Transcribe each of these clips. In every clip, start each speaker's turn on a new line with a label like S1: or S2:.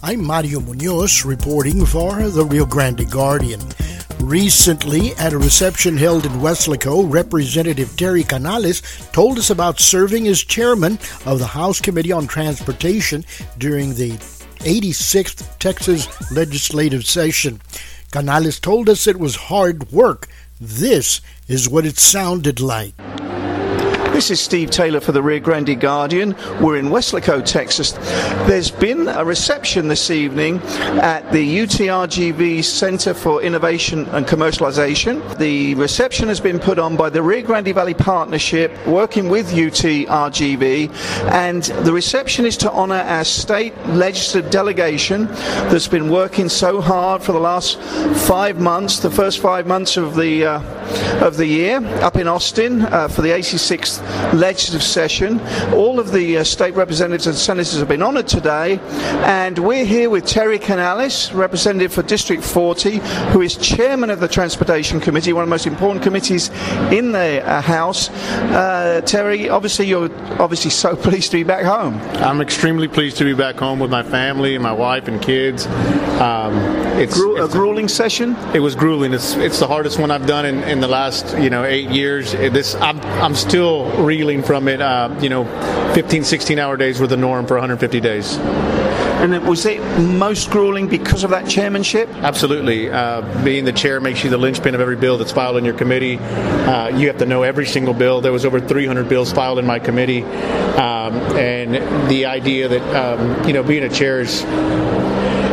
S1: I'm Mario Munoz reporting for the Rio Grande Guardian. Recently, at a reception held in Weslaco, Representative Terry Canales told us about serving as chairman of the House Committee on Transportation during the 86th Texas legislative session. Canales told us it was hard work. This is what it sounded like.
S2: This is Steve Taylor for the Rio Grande Guardian. We're in Weslaco, Texas. There's been a reception this evening at the UTRGV Center for Innovation and Commercialization. The reception has been put on by the Rio Grande Valley Partnership working with UTRGV, and the reception is to honor our state legislative delegation that's been working so hard for the last five months, the first five months of the uh, of the year, up in Austin uh, for the 86th legislative session. All of the uh, state representatives and senators have been honoured today, and we're here with Terry Canales, representative for District 40, who is chairman of the Transportation Committee, one of the most important committees in the uh, House. Uh, Terry, obviously you're obviously so pleased to be back home.
S3: I'm extremely pleased to be back home with my family and my wife and kids. Um,
S2: it's, Gru- it's, a grueling session.
S3: It was grueling. It's it's the hardest one I've done in, in the last you know eight years. This I'm I'm still reeling from it. Uh, you know, 15, 16 hour days were the norm for 150 days.
S2: And was it most grueling because of that chairmanship?
S3: Absolutely. Uh, being the chair makes you the linchpin of every bill that's filed in your committee. Uh, you have to know every single bill. There was over 300 bills filed in my committee, um, and the idea that um, you know being a chair is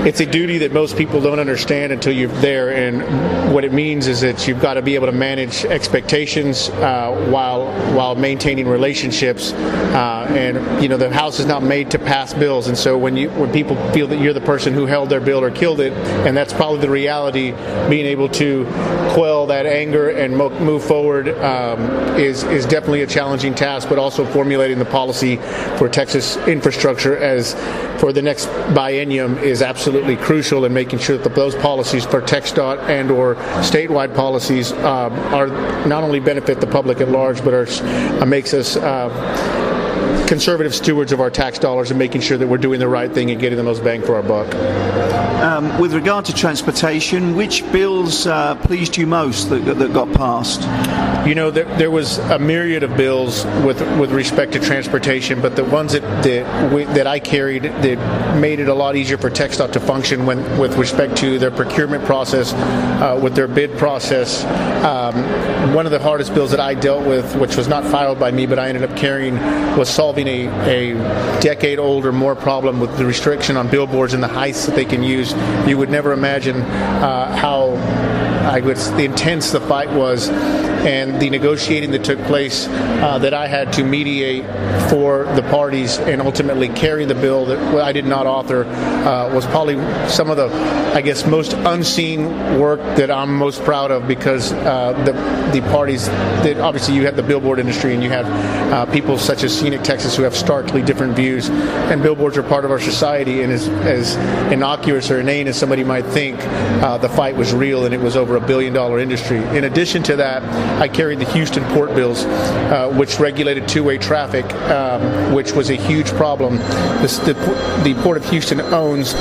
S3: it's a duty that most people don't understand until you're there. And what it means is that you've got to be able to manage expectations uh, while while maintaining relationships. Uh, and you know the house is not made to pass bills, and so when you when people feel that you're the person who held their bill or killed it, and that's probably the reality, being able to quell that anger and mo- move forward um, is is definitely a challenging task. But also formulating the policy for Texas infrastructure as for the next biennium is absolutely crucial in making sure that those policies for TxDOT and or statewide policies uh, are not only benefit the public at large, but are, uh, makes us uh, conservative stewards of our tax dollars and making sure that we're doing the right thing and getting the most bang for our buck.
S2: Um, with regard to transportation, which bills uh, pleased you most that, that got passed?
S3: You know, there, there, was a myriad of bills with with respect to transportation, but the ones that that, we, that I carried that made it a lot easier for TxDOT to function when, with respect to their procurement process, uh, with their bid process. Um, one of the hardest bills that I dealt with, which was not filed by me, but I ended up carrying, was solving a, a decade old or more problem with the restriction on billboards and the heights that they can use you would never imagine uh, how I guess the intense the fight was and the negotiating that took place uh, that I had to mediate for the parties and ultimately carry the bill that I did not author uh, was probably some of the, I guess, most unseen work that I'm most proud of because uh, the the parties that obviously you have the billboard industry and you have uh, people such as Scenic Texas who have starkly different views and billboards are part of our society and as, as innocuous or inane as somebody might think, uh, the fight was real and it was over a billion dollar industry. In addition to that, I carried the Houston port bills, uh, which regulated two-way traffic, um, which was a huge problem. This, the, the Port of Houston owns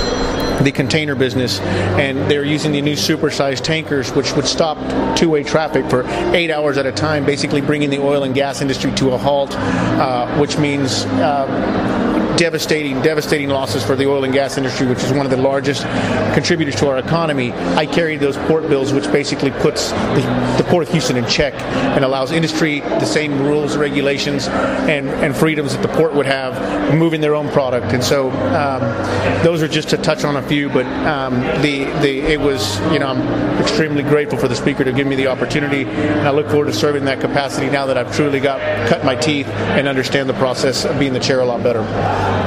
S3: the container business, and they're using the new supersized tankers, which would stop two-way traffic for eight hours at a time, basically bringing the oil and gas industry to a halt, uh, which means. Uh, devastating, devastating losses for the oil and gas industry, which is one of the largest contributors to our economy. I carried those port bills, which basically puts the, the Port of Houston in check and allows industry the same rules, regulations, and, and freedoms that the port would have moving their own product. And so um, those are just to touch on a few, but um, the, the it was, you know, I'm extremely grateful for the speaker to give me the opportunity, and I look forward to serving in that capacity now that I've truly got cut my teeth and understand the process of being the chair a lot better.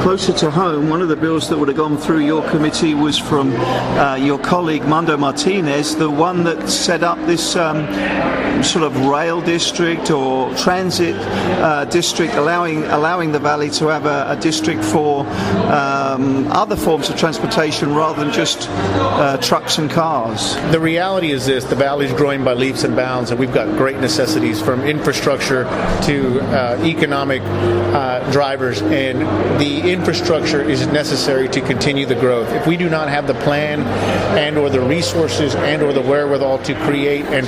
S2: Closer to home, one of the bills that would have gone through your committee was from uh, your colleague Mando Martinez, the one that set up this um, sort of rail district or transit uh, district, allowing allowing the valley to have a, a district for um, other forms of transportation rather than just uh, trucks and cars.
S3: The reality is this: the valley is growing by leaps and bounds, and we've got great necessities from infrastructure to uh, economic uh, drivers, and the the infrastructure is necessary to continue the growth. If we do not have the plan and or the resources and or the wherewithal to create and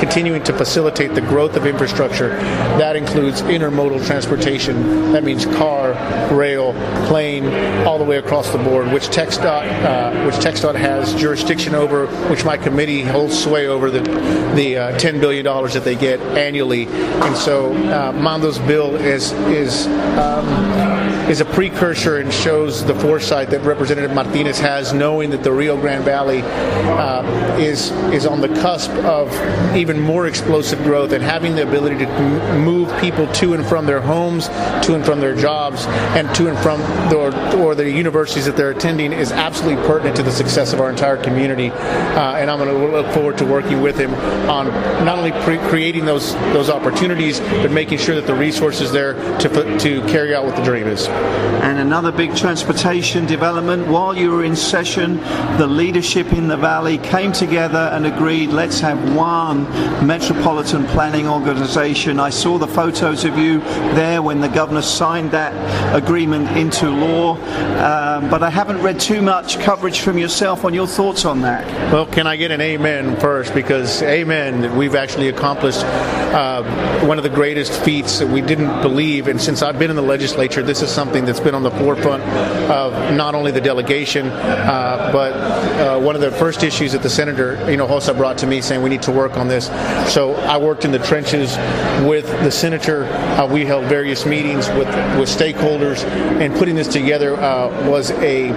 S3: continuing to facilitate the growth of infrastructure, that includes intermodal transportation. That means car, rail, plane, all the way across the board, which TxDOT, uh, which TxDOT has jurisdiction over, which my committee holds sway over the the uh, $10 billion that they get annually. And so uh, Mando's bill is is um, is a precursor and shows the foresight that Representative Martinez has, knowing that the Rio Grande Valley uh, is is on the cusp of even more explosive growth and having the ability to move people to and from their homes, to and from their jobs, and to and from the, or, or the universities that they're attending is absolutely pertinent to the success of our entire community. Uh, and I'm going to look forward to working with him on not only pre- creating those those opportunities, but making sure that the resources there to to carry out what the dream is.
S2: And another big transportation development. While you were in session, the leadership in the valley came together and agreed let's have one metropolitan planning organization. I saw the photos of you there when the governor signed that agreement into law, um, but I haven't read too much coverage from yourself on your thoughts on that.
S3: Well, can I get an amen first? Because amen, we've actually accomplished uh, one of the greatest feats that we didn't believe, and since I've been in the legislature, this is something that's been on the forefront of not only the delegation, uh, but uh, one of the first issues that the senator, you know, Hinojosa brought to me saying we need to work on this. So I worked in the trenches with the senator. Uh, we held various meetings with with stakeholders, and putting this together uh, was a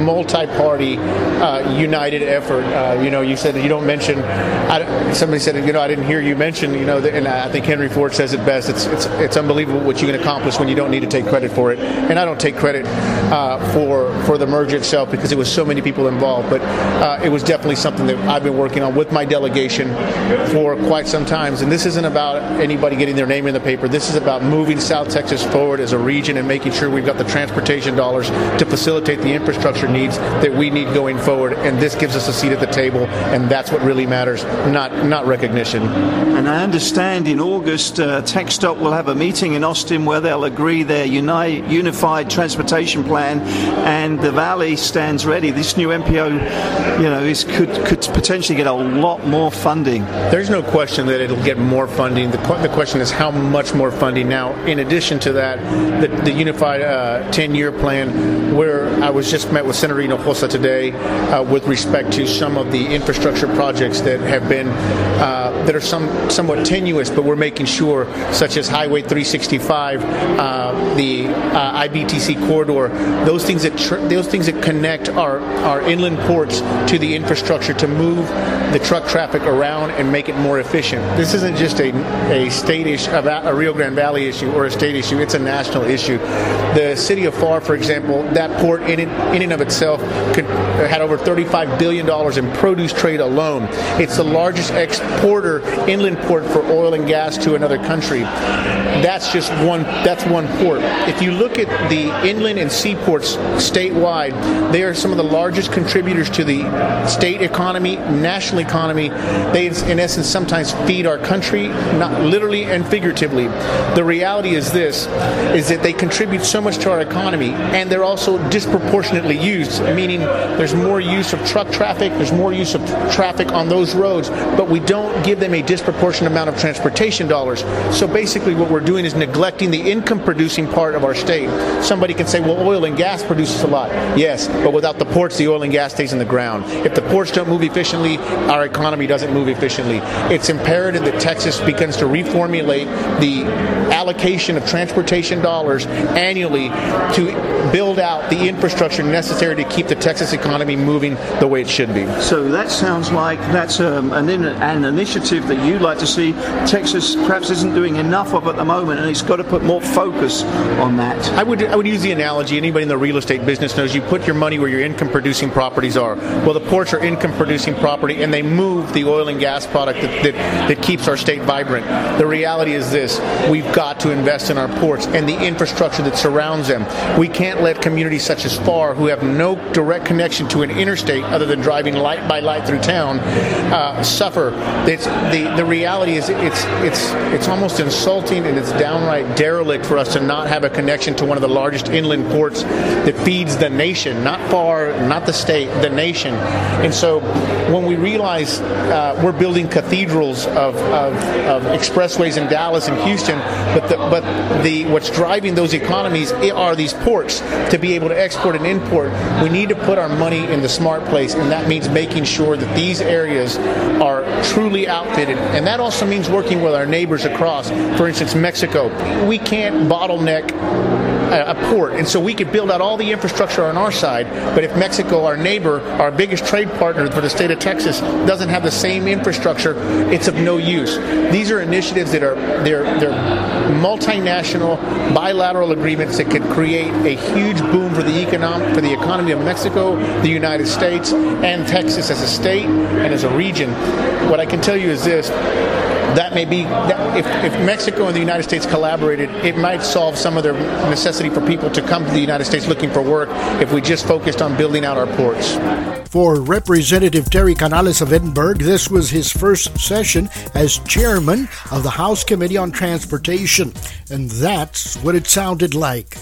S3: multi-party uh, united effort. Uh, you know, you said you don't mention. I, somebody said, you know, I didn't hear you mention. You know, and I think Henry Ford says it best. It's it's it's unbelievable what you can accomplish when you don't need to take credit for it. And I don't take credit uh, for for the merger itself because it was so many people involved. But uh, it was definitely something that I've been working on with my delegation for quite some time. And this isn't about anybody getting their name in the paper. This is about moving South Texas forward as a region and making sure we've got the transportation dollars to facilitate the infrastructure needs that we need going forward. And this gives us a seat at the table, and that's what really matters, not not recognition.
S2: And I understand in August, uh, will have a meeting in Austin where they'll agree their uni- unified transportation plan, and the Valley stands ready. This new MPO, you know, is could could potentially get a lot more funding.
S3: There's no question that it'll get more funding. The, the question is how much more funding. Now, in addition to that, the, the unified 10-year uh, plan, where I was just met with Senator Hinojosa today uh, with respect to some of the infrastructure projects that have been uh, that are some somewhat tenuous, but we're making sure, such as Highway 365, uh, uh, IBTC corridor, those things that tr- those things that connect our our inland ports to the infrastructure to move the truck traffic around and make it more efficient. This isn't just a, a state issue, a Rio Grande Valley issue or a state issue. It's a national issue. The city of Pharr, for example, that port in, it, in and of itself could, had over $35 billion in produce trade alone. It's the largest exporter, inland port for oil and gas to another country. That's just one. That's one port. If you look at the inland and seaports statewide, they are some of the largest contributors to the state economy, national economy. They, in essence, sometimes feed our country, not literally and figuratively. The reality is this: is that they contribute so much to our economy, and they're also disproportionately used, meaning there's more use of truck traffic, there's more use of traffic on those roads, but we don't give them a disproportionate amount of transportation dollars. So basically, what we're doing is neglecting the income producing part of our state. Somebody can say, well, oil and gas produces a lot. Yes, but without the ports, the oil and gas stays in the ground. If the ports don't move efficiently, our economy doesn't move efficiently. It's imperative that Texas begins to reformulate the allocation of transportation dollars annually to build out the infrastructure necessary to keep the Texas economy moving the way it should be.
S2: So that sounds like that's um, an, an initiative that you'd like to see Texas perhaps isn't doing enough of at the moment, and it's got to put more focus on that.
S3: I would I would use the analogy. Anybody in the real estate business knows you put your money where your income producing properties are. Well, the ports are income producing property, and they move the oil and gas product that, that, that keeps our state vibrant. The reality is this: we've got to invest in our ports and the infrastructure that surrounds them. We can't let communities such as Pharr, who have no direct connection to an interstate other than driving light by light through town, uh, suffer. It's, the the reality is it's it's it's almost insulting and it's downright derelict for us to not have a connection to one of the largest inland ports that feeds the nation, not Pharr, not the state, the nation. And so when we realize uh, we're building cathedrals of, of, of, expressways in Dallas and Houston, but the, but the what's driving those economies are these ports to be able to export and import. We need to put our money in the smart place, and that means making sure that these areas are truly outfitted. And that also means working with our neighbors across. For instance, Mexico. We can't bottleneck a, port. And so we could build out all the infrastructure on our side, but if Mexico, our neighbor, our biggest trade partner for the state of Texas, doesn't have the same infrastructure, it's of no use. These are initiatives that are they're they're multinational bilateral agreements that could create a huge boom for the economic for the economy of Mexico, the United States, and Texas as a state and as a region. What I can tell you is this that may be that if, if Mexico and the United States collaborated, it might solve some of the necessity for people to come to the United States looking for work if we just focused on building out our ports.
S1: For Representative Terry Canales of Edinburg, this was his first session as chairman of the House Committee on Transportation, and that's what it sounded like.